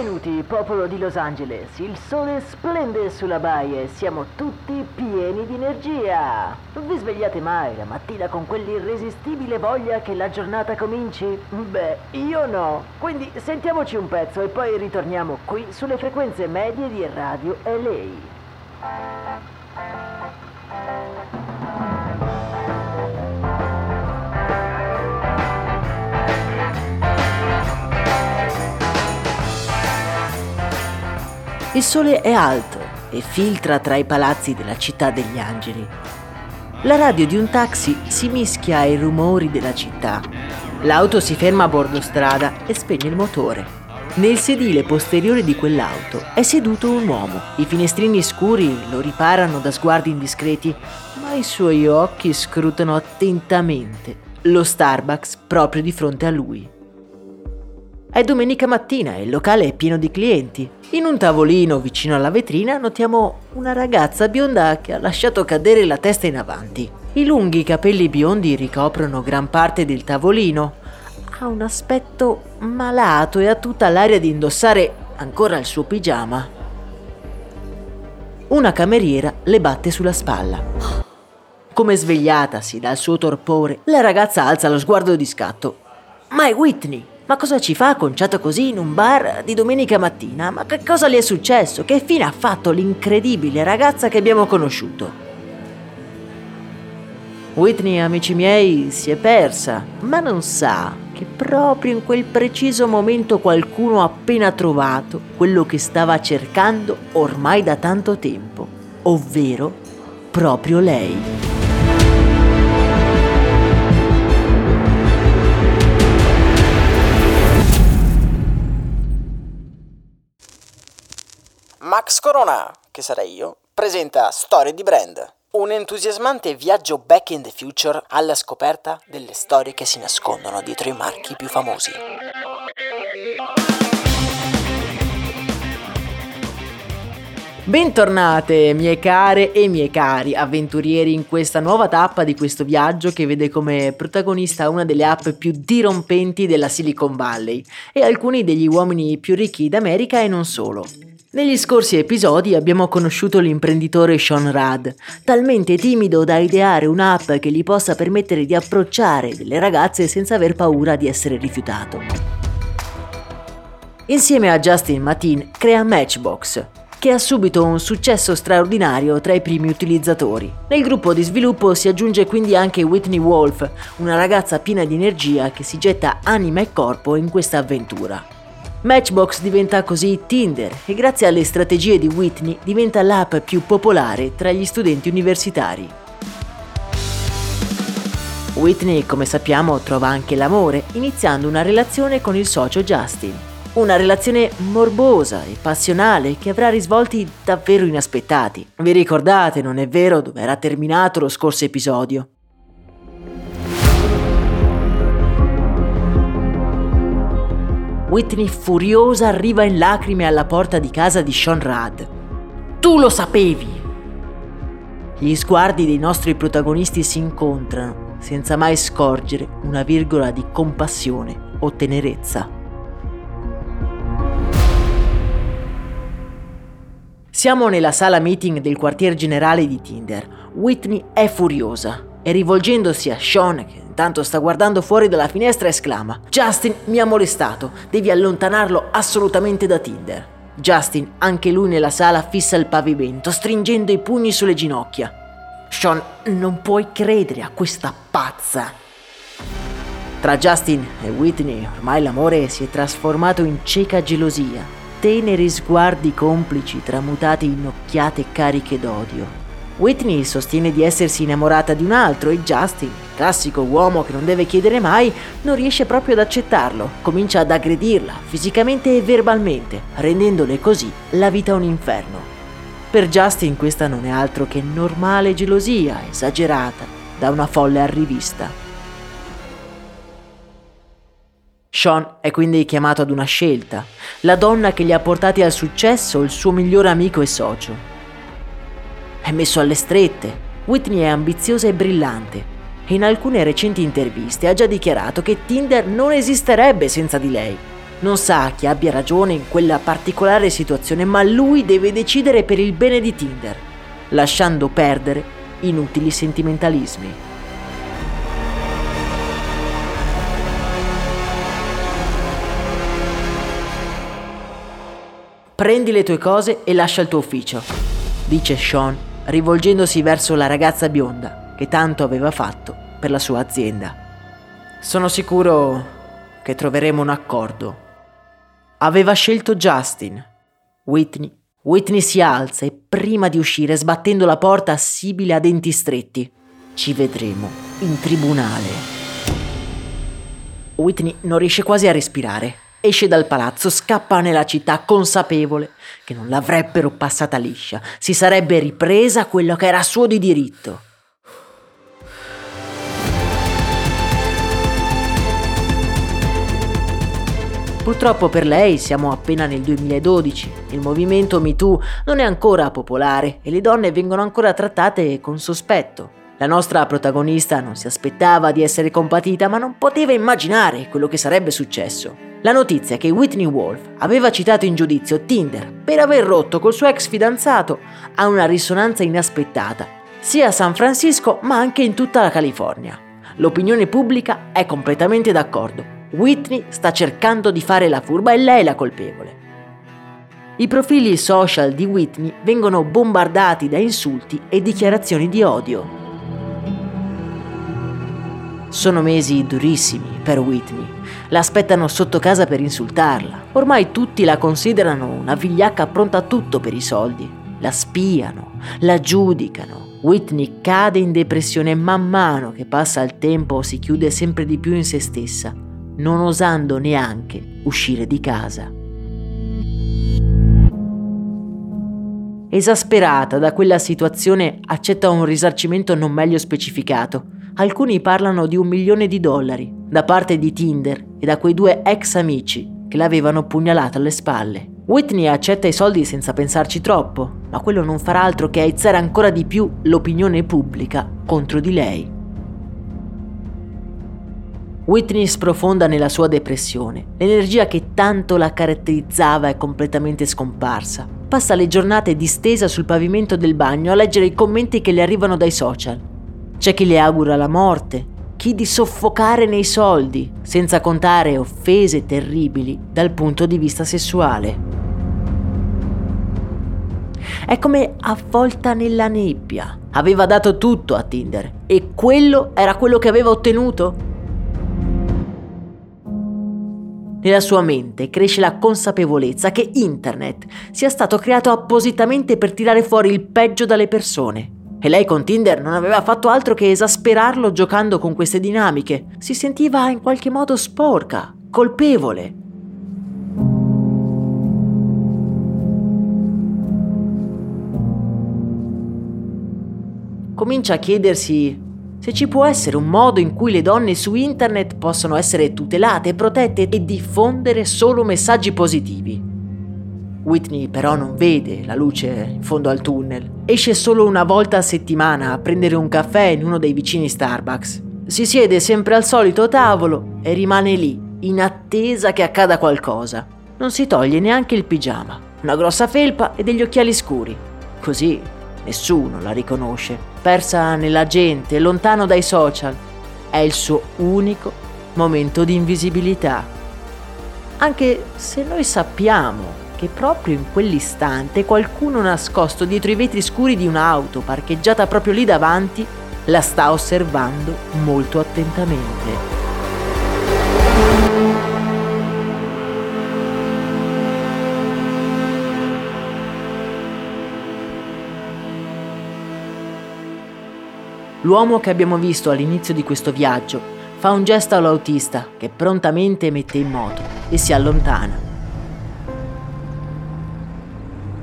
Benvenuti, popolo di Los Angeles. Il sole splende sulla baia e siamo tutti pieni di energia. Non vi svegliate mai la mattina con quell'irresistibile voglia che la giornata cominci? Beh, io no. Quindi sentiamoci un pezzo e poi ritorniamo qui sulle frequenze medie di Radio LA. Il sole è alto e filtra tra i palazzi della città degli angeli. La radio di un taxi si mischia ai rumori della città. L'auto si ferma a bordo strada e spegne il motore. Nel sedile posteriore di quell'auto è seduto un uomo. I finestrini scuri lo riparano da sguardi indiscreti, ma i suoi occhi scrutano attentamente lo Starbucks proprio di fronte a lui. È domenica mattina e il locale è pieno di clienti. In un tavolino vicino alla vetrina notiamo una ragazza bionda che ha lasciato cadere la testa in avanti. I lunghi capelli biondi ricoprono gran parte del tavolino. Ha un aspetto malato e ha tutta l'aria di indossare ancora il suo pigiama. Una cameriera le batte sulla spalla. Come svegliatasi dal suo torpore, la ragazza alza lo sguardo di scatto. Ma è Whitney! Ma cosa ci fa conciato così in un bar di domenica mattina? Ma che cosa le è successo? Che fine ha fatto l'incredibile ragazza che abbiamo conosciuto? Whitney, amici miei, si è persa, ma non sa che proprio in quel preciso momento qualcuno ha appena trovato quello che stava cercando ormai da tanto tempo, ovvero proprio lei. Corona, che sarei io, presenta Storie di Brand, un entusiasmante viaggio back in the future alla scoperta delle storie che si nascondono dietro i marchi più famosi. Bentornate mie care e miei cari avventurieri in questa nuova tappa di questo viaggio che vede come protagonista una delle app più dirompenti della Silicon Valley e alcuni degli uomini più ricchi d'America e non solo. Negli scorsi episodi abbiamo conosciuto l'imprenditore Sean Rudd, talmente timido da ideare un'app che gli possa permettere di approcciare delle ragazze senza aver paura di essere rifiutato. Insieme a Justin Matin crea Matchbox, che ha subito un successo straordinario tra i primi utilizzatori. Nel gruppo di sviluppo si aggiunge quindi anche Whitney Wolf, una ragazza piena di energia che si getta anima e corpo in questa avventura. Matchbox diventa così Tinder e grazie alle strategie di Whitney diventa l'app più popolare tra gli studenti universitari. Whitney, come sappiamo, trova anche l'amore, iniziando una relazione con il socio Justin. Una relazione morbosa e passionale che avrà risvolti davvero inaspettati. Vi ricordate, non è vero, dove era terminato lo scorso episodio? Whitney furiosa arriva in lacrime alla porta di casa di Sean Rudd. Tu lo sapevi! Gli sguardi dei nostri protagonisti si incontrano senza mai scorgere una virgola di compassione o tenerezza. Siamo nella sala meeting del quartier generale di Tinder. Whitney è furiosa e rivolgendosi a Sean, che intanto sta guardando fuori dalla finestra, esclama: Justin mi ha molestato, devi allontanarlo assolutamente da Tinder. Justin, anche lui nella sala, fissa il pavimento, stringendo i pugni sulle ginocchia. Sean, non puoi credere a questa pazza. Tra Justin e Whitney ormai l'amore si è trasformato in cieca gelosia, teneri sguardi complici tramutati in occhiate cariche d'odio. Whitney sostiene di essersi innamorata di un altro e Justin, classico uomo che non deve chiedere mai, non riesce proprio ad accettarlo. Comincia ad aggredirla fisicamente e verbalmente, rendendole così la vita un inferno. Per Justin questa non è altro che normale gelosia esagerata da una folle arrivista. Sean è quindi chiamato ad una scelta, la donna che gli ha portati al successo il suo migliore amico e socio. È messo alle strette. Whitney è ambiziosa e brillante e in alcune recenti interviste ha già dichiarato che Tinder non esisterebbe senza di lei. Non sa chi abbia ragione in quella particolare situazione, ma lui deve decidere per il bene di Tinder, lasciando perdere inutili sentimentalismi. Prendi le tue cose e lascia il tuo ufficio, dice Sean rivolgendosi verso la ragazza bionda che tanto aveva fatto per la sua azienda. Sono sicuro che troveremo un accordo. Aveva scelto Justin. Whitney. Whitney si alza e prima di uscire, sbattendo la porta, assibile a denti stretti. Ci vedremo in tribunale. Whitney non riesce quasi a respirare. Esce dal palazzo, scappa nella città consapevole che non l'avrebbero passata liscia, si sarebbe ripresa quello che era suo di diritto. Purtroppo per lei siamo appena nel 2012, il movimento MeToo non è ancora popolare e le donne vengono ancora trattate con sospetto. La nostra protagonista non si aspettava di essere compatita ma non poteva immaginare quello che sarebbe successo. La notizia che Whitney Wolf aveva citato in giudizio Tinder per aver rotto col suo ex fidanzato ha una risonanza inaspettata, sia a San Francisco ma anche in tutta la California. L'opinione pubblica è completamente d'accordo. Whitney sta cercando di fare la furba e lei è la colpevole. I profili social di Whitney vengono bombardati da insulti e dichiarazioni di odio. Sono mesi durissimi per Whitney. L'aspettano sotto casa per insultarla. Ormai tutti la considerano una vigliacca pronta a tutto per i soldi. La spiano, la giudicano. Whitney cade in depressione man mano che passa il tempo si chiude sempre di più in se stessa, non osando neanche uscire di casa. Esasperata da quella situazione, accetta un risarcimento non meglio specificato alcuni parlano di un milione di dollari da parte di Tinder e da quei due ex amici che l'avevano pugnalata alle spalle. Whitney accetta i soldi senza pensarci troppo, ma quello non farà altro che aizzare ancora di più l'opinione pubblica contro di lei. Whitney sprofonda nella sua depressione. L'energia che tanto la caratterizzava è completamente scomparsa. Passa le giornate distesa sul pavimento del bagno a leggere i commenti che le arrivano dai social. C'è chi le augura la morte, chi di soffocare nei soldi, senza contare offese terribili dal punto di vista sessuale. È come avvolta nella nebbia. Aveva dato tutto a Tinder e quello era quello che aveva ottenuto? Nella sua mente cresce la consapevolezza che Internet sia stato creato appositamente per tirare fuori il peggio dalle persone e lei con Tinder non aveva fatto altro che esasperarlo giocando con queste dinamiche. Si sentiva in qualche modo sporca, colpevole. Comincia a chiedersi se ci può essere un modo in cui le donne su internet possono essere tutelate, protette e diffondere solo messaggi positivi. Whitney però non vede la luce in fondo al tunnel. Esce solo una volta a settimana a prendere un caffè in uno dei vicini Starbucks. Si siede sempre al solito tavolo e rimane lì, in attesa che accada qualcosa. Non si toglie neanche il pigiama, una grossa felpa e degli occhiali scuri. Così nessuno la riconosce, persa nella gente, lontano dai social. È il suo unico momento di invisibilità. Anche se noi sappiamo che proprio in quell'istante qualcuno nascosto dietro i vetri scuri di un'auto parcheggiata proprio lì davanti la sta osservando molto attentamente. L'uomo che abbiamo visto all'inizio di questo viaggio fa un gesto all'autista che prontamente mette in moto e si allontana.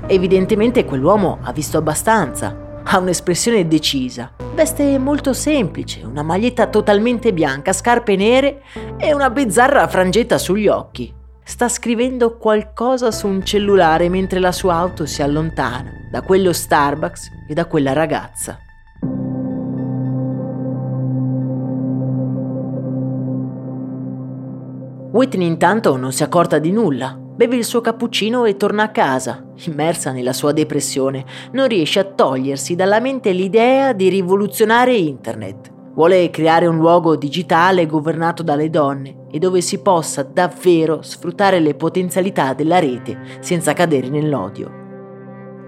Evidentemente quell'uomo ha visto abbastanza, ha un'espressione decisa, veste molto semplice, una maglietta totalmente bianca, scarpe nere e una bizzarra frangetta sugli occhi. Sta scrivendo qualcosa su un cellulare mentre la sua auto si allontana da quello Starbucks e da quella ragazza. Whitney intanto non si accorta di nulla. Beve il suo cappuccino e torna a casa. Immersa nella sua depressione, non riesce a togliersi dalla mente l'idea di rivoluzionare Internet. Vuole creare un luogo digitale governato dalle donne e dove si possa davvero sfruttare le potenzialità della rete senza cadere nell'odio.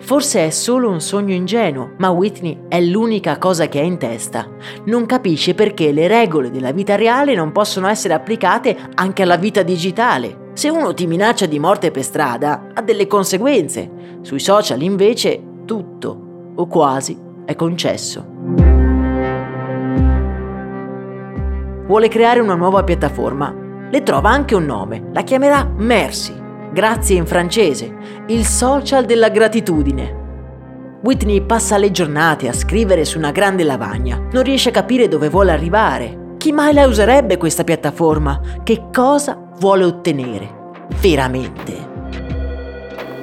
Forse è solo un sogno ingenuo, ma Whitney è l'unica cosa che ha in testa. Non capisce perché le regole della vita reale non possono essere applicate anche alla vita digitale. Se uno ti minaccia di morte per strada, ha delle conseguenze. Sui social invece tutto, o quasi, è concesso. Vuole creare una nuova piattaforma. Le trova anche un nome, la chiamerà Mercy grazie in francese, il social della gratitudine. Whitney passa le giornate a scrivere su una grande lavagna, non riesce a capire dove vuole arrivare. Chi mai la userebbe questa piattaforma? Che cosa vuole ottenere? Veramente.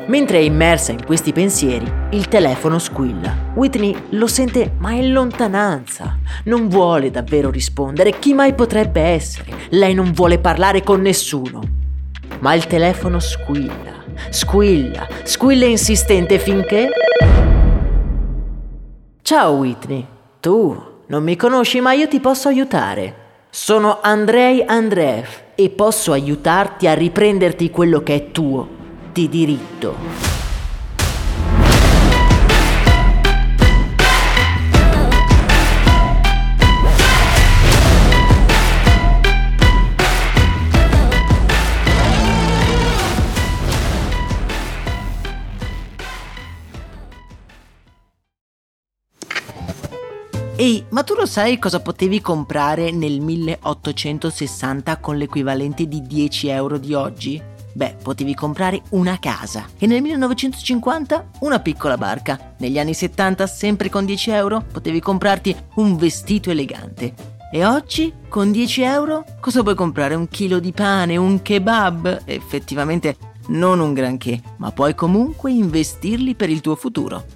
Mentre è immersa in questi pensieri, il telefono squilla. Whitney lo sente ma in lontananza. Non vuole davvero rispondere. Chi mai potrebbe essere? Lei non vuole parlare con nessuno ma il telefono squilla, squilla, squilla insistente finché... Ciao Whitney, tu non mi conosci ma io ti posso aiutare. Sono Andrei Andreev e posso aiutarti a riprenderti quello che è tuo di diritto. Ehi, ma tu lo sai cosa potevi comprare nel 1860 con l'equivalente di 10 euro di oggi? Beh, potevi comprare una casa e nel 1950 una piccola barca. Negli anni 70, sempre con 10 euro, potevi comprarti un vestito elegante. E oggi, con 10 euro, cosa puoi comprare? Un chilo di pane, un kebab? Effettivamente non un granché, ma puoi comunque investirli per il tuo futuro.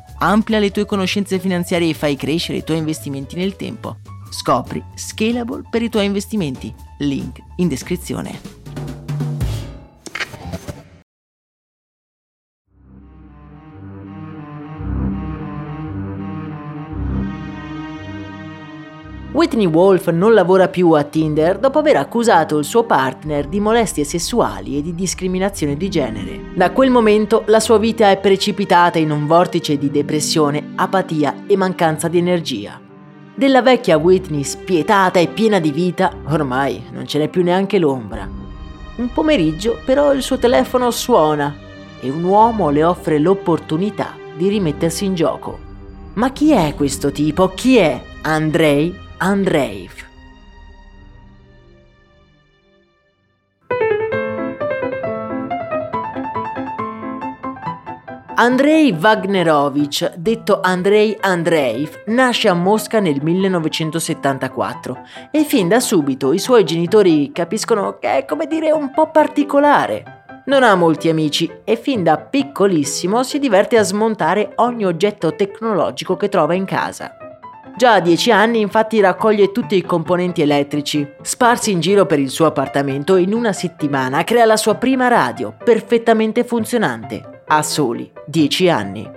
Amplia le tue conoscenze finanziarie e fai crescere i tuoi investimenti nel tempo. Scopri Scalable per i tuoi investimenti. Link in descrizione. Whitney Wolf non lavora più a Tinder dopo aver accusato il suo partner di molestie sessuali e di discriminazione di genere. Da quel momento la sua vita è precipitata in un vortice di depressione, apatia e mancanza di energia. Della vecchia Whitney spietata e piena di vita ormai non ce n'è più neanche l'ombra. Un pomeriggio però il suo telefono suona e un uomo le offre l'opportunità di rimettersi in gioco. Ma chi è questo tipo? Chi è Andrei Unrave. Andrei Wagnerovich, detto Andrei Andreev, nasce a Mosca nel 1974 e fin da subito i suoi genitori capiscono che è come dire un po' particolare. Non ha molti amici e fin da piccolissimo si diverte a smontare ogni oggetto tecnologico che trova in casa. Già a dieci anni infatti raccoglie tutti i componenti elettrici, sparsi in giro per il suo appartamento in una settimana crea la sua prima radio, perfettamente funzionante a soli 10 anni.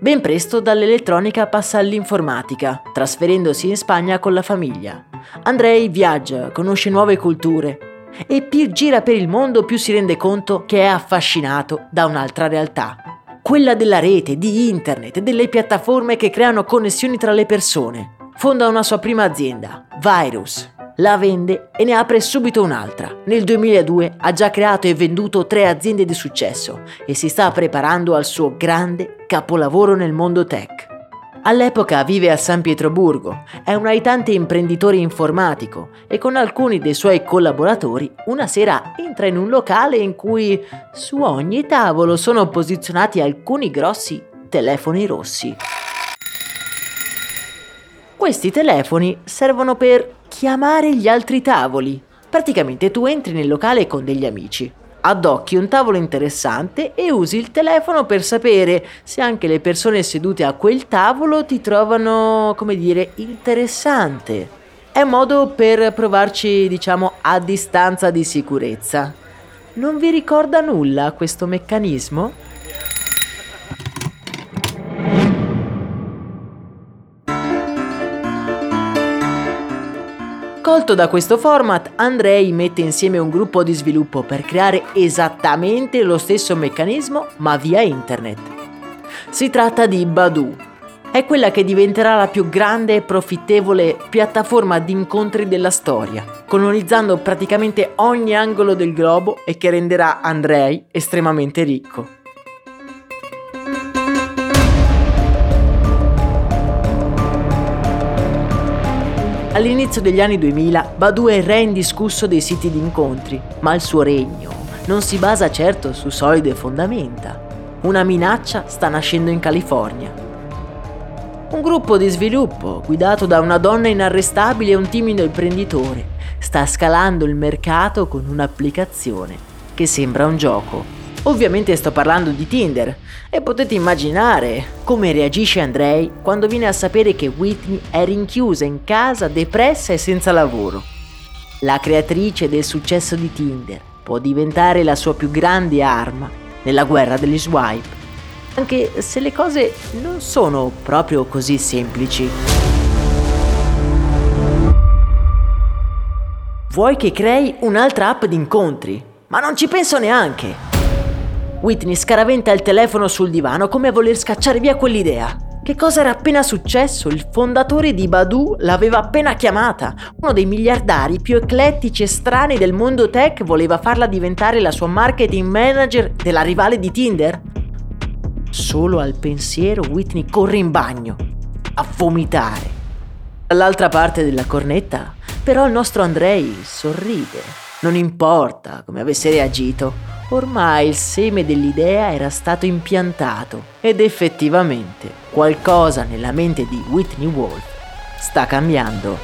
Ben presto dall'elettronica passa all'informatica, trasferendosi in Spagna con la famiglia. Andrei viaggia, conosce nuove culture e più gira per il mondo più si rende conto che è affascinato da un'altra realtà, quella della rete, di internet, delle piattaforme che creano connessioni tra le persone. Fonda una sua prima azienda, Virus, la vende e ne apre subito un'altra. Nel 2002 ha già creato e venduto tre aziende di successo e si sta preparando al suo grande capolavoro nel mondo tech. All'epoca vive a San Pietroburgo, è un aitante imprenditore informatico e con alcuni dei suoi collaboratori una sera entra in un locale in cui su ogni tavolo sono posizionati alcuni grossi telefoni rossi. Questi telefoni servono per chiamare gli altri tavoli. Praticamente tu entri nel locale con degli amici, addocchi un tavolo interessante e usi il telefono per sapere se anche le persone sedute a quel tavolo ti trovano, come dire, interessante. È modo per provarci, diciamo, a distanza di sicurezza. Non vi ricorda nulla questo meccanismo? Colto da questo format, Andrei mette insieme un gruppo di sviluppo per creare esattamente lo stesso meccanismo ma via internet. Si tratta di Badu. È quella che diventerà la più grande e profittevole piattaforma di incontri della storia, colonizzando praticamente ogni angolo del globo e che renderà Andrei estremamente ricco. All'inizio degli anni 2000 Badu è il re indiscusso dei siti di incontri, ma il suo regno non si basa certo su solide fondamenta. Una minaccia sta nascendo in California. Un gruppo di sviluppo, guidato da una donna inarrestabile e un timido imprenditore, sta scalando il mercato con un'applicazione che sembra un gioco. Ovviamente sto parlando di Tinder e potete immaginare come reagisce Andrei quando viene a sapere che Whitney è rinchiusa in casa, depressa e senza lavoro. La creatrice del successo di Tinder può diventare la sua più grande arma nella guerra degli swipe, anche se le cose non sono proprio così semplici. Vuoi che crei un'altra app di incontri? Ma non ci penso neanche! Whitney scaraventa il telefono sul divano come a voler scacciare via quell'idea. Che cosa era appena successo? Il fondatore di Badu l'aveva appena chiamata. Uno dei miliardari più eclettici e strani del mondo tech voleva farla diventare la sua marketing manager della rivale di Tinder. Solo al pensiero Whitney corre in bagno, a vomitare. Dall'altra parte della cornetta, però il nostro Andrei sorride. Non importa come avesse reagito, Ormai il seme dell'idea era stato impiantato ed effettivamente qualcosa nella mente di Whitney Wolf sta cambiando.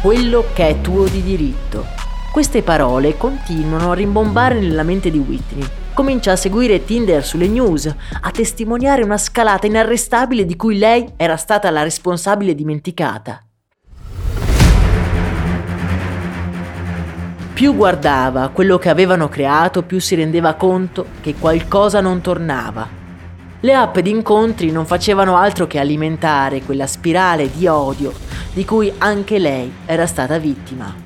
Quello che è tuo di diritto. Queste parole continuano a rimbombare nella mente di Whitney comincia a seguire Tinder sulle news, a testimoniare una scalata inarrestabile di cui lei era stata la responsabile dimenticata. Più guardava quello che avevano creato, più si rendeva conto che qualcosa non tornava. Le app di incontri non facevano altro che alimentare quella spirale di odio di cui anche lei era stata vittima.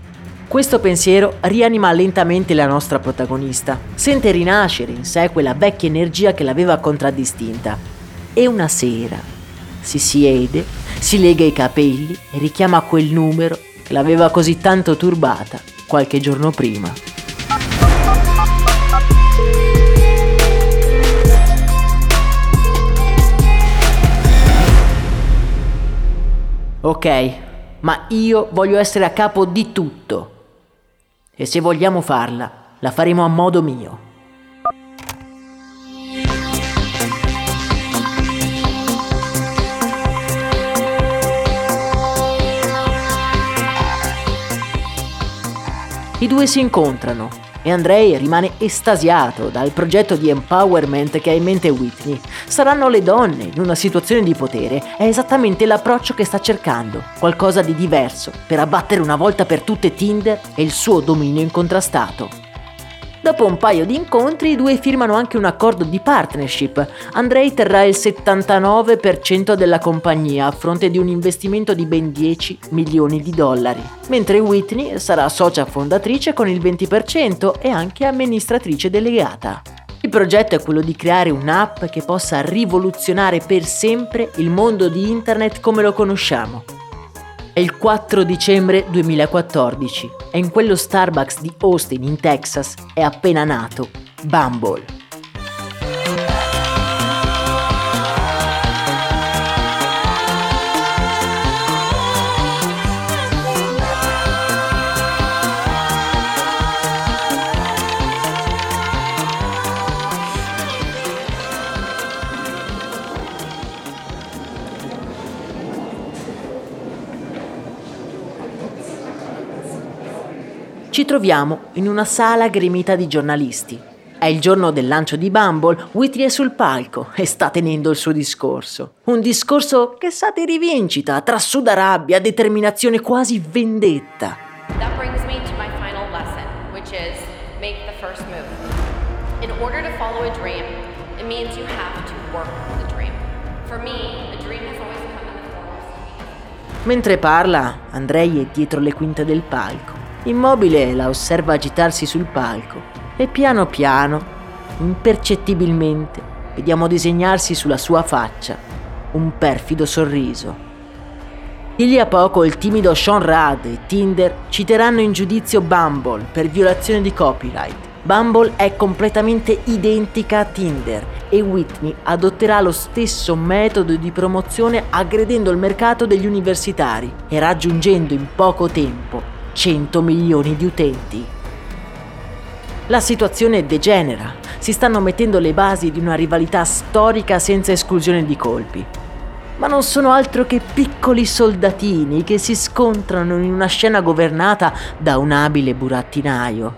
Questo pensiero rianima lentamente la nostra protagonista. Sente rinascere in sé quella vecchia energia che l'aveva contraddistinta. E una sera si siede, si lega i capelli e richiama quel numero che l'aveva così tanto turbata qualche giorno prima. Ok, ma io voglio essere a capo di tutto. E se vogliamo farla, la faremo a modo mio. I due si incontrano e Andrei rimane estasiato dal progetto di empowerment che ha in mente Whitney. Saranno le donne in una situazione di potere, è esattamente l'approccio che sta cercando, qualcosa di diverso, per abbattere una volta per tutte Tinder e il suo dominio incontrastato. Dopo un paio di incontri i due firmano anche un accordo di partnership. Andrei terrà il 79% della compagnia a fronte di un investimento di ben 10 milioni di dollari, mentre Whitney sarà socia fondatrice con il 20% e anche amministratrice delegata. Il progetto è quello di creare un'app che possa rivoluzionare per sempre il mondo di Internet come lo conosciamo il 4 dicembre 2014 e in quello Starbucks di Austin in Texas è appena nato Bumble. Ci troviamo in una sala gremita di giornalisti. È il giorno del lancio di Bumble, Whitney è sul palco e sta tenendo il suo discorso. Un discorso che sa di rivincita, tra sudarabbia, determinazione quasi vendetta. That brings me to my final lesson, which is make the first move. In order to follow a dream, it means you have to work the dream. For me, a dream has always come in the form of Mentre parla, Andrei è dietro le quinte del palco. Immobile la osserva agitarsi sul palco e piano piano, impercettibilmente, vediamo disegnarsi sulla sua faccia un perfido sorriso. Di lì a poco il timido Sean Rad e Tinder citeranno in giudizio Bumble per violazione di copyright. Bumble è completamente identica a Tinder e Whitney adotterà lo stesso metodo di promozione aggredendo il mercato degli universitari e raggiungendo in poco tempo 100 milioni di utenti. La situazione degenera, si stanno mettendo le basi di una rivalità storica senza esclusione di colpi. Ma non sono altro che piccoli soldatini che si scontrano in una scena governata da un abile burattinaio.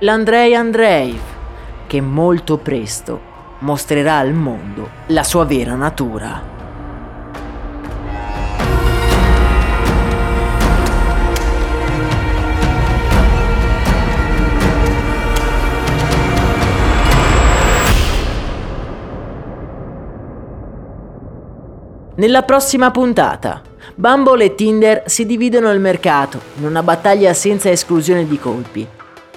L'Andrei Andreev, che molto presto mostrerà al mondo la sua vera natura. Nella prossima puntata, Bumble e Tinder si dividono il mercato in una battaglia senza esclusione di colpi.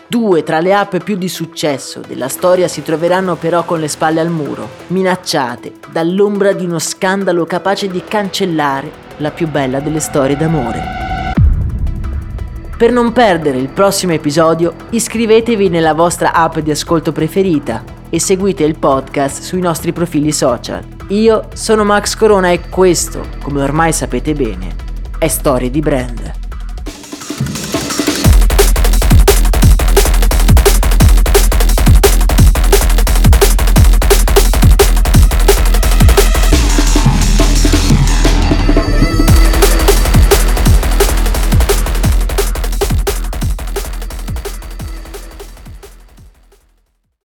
Due tra le app più di successo della storia si troveranno però con le spalle al muro, minacciate dall'ombra di uno scandalo capace di cancellare la più bella delle storie d'amore. Per non perdere il prossimo episodio, iscrivetevi nella vostra app di ascolto preferita e seguite il podcast sui nostri profili social. Io sono Max Corona e questo, come ormai sapete bene, è Storie di Brand.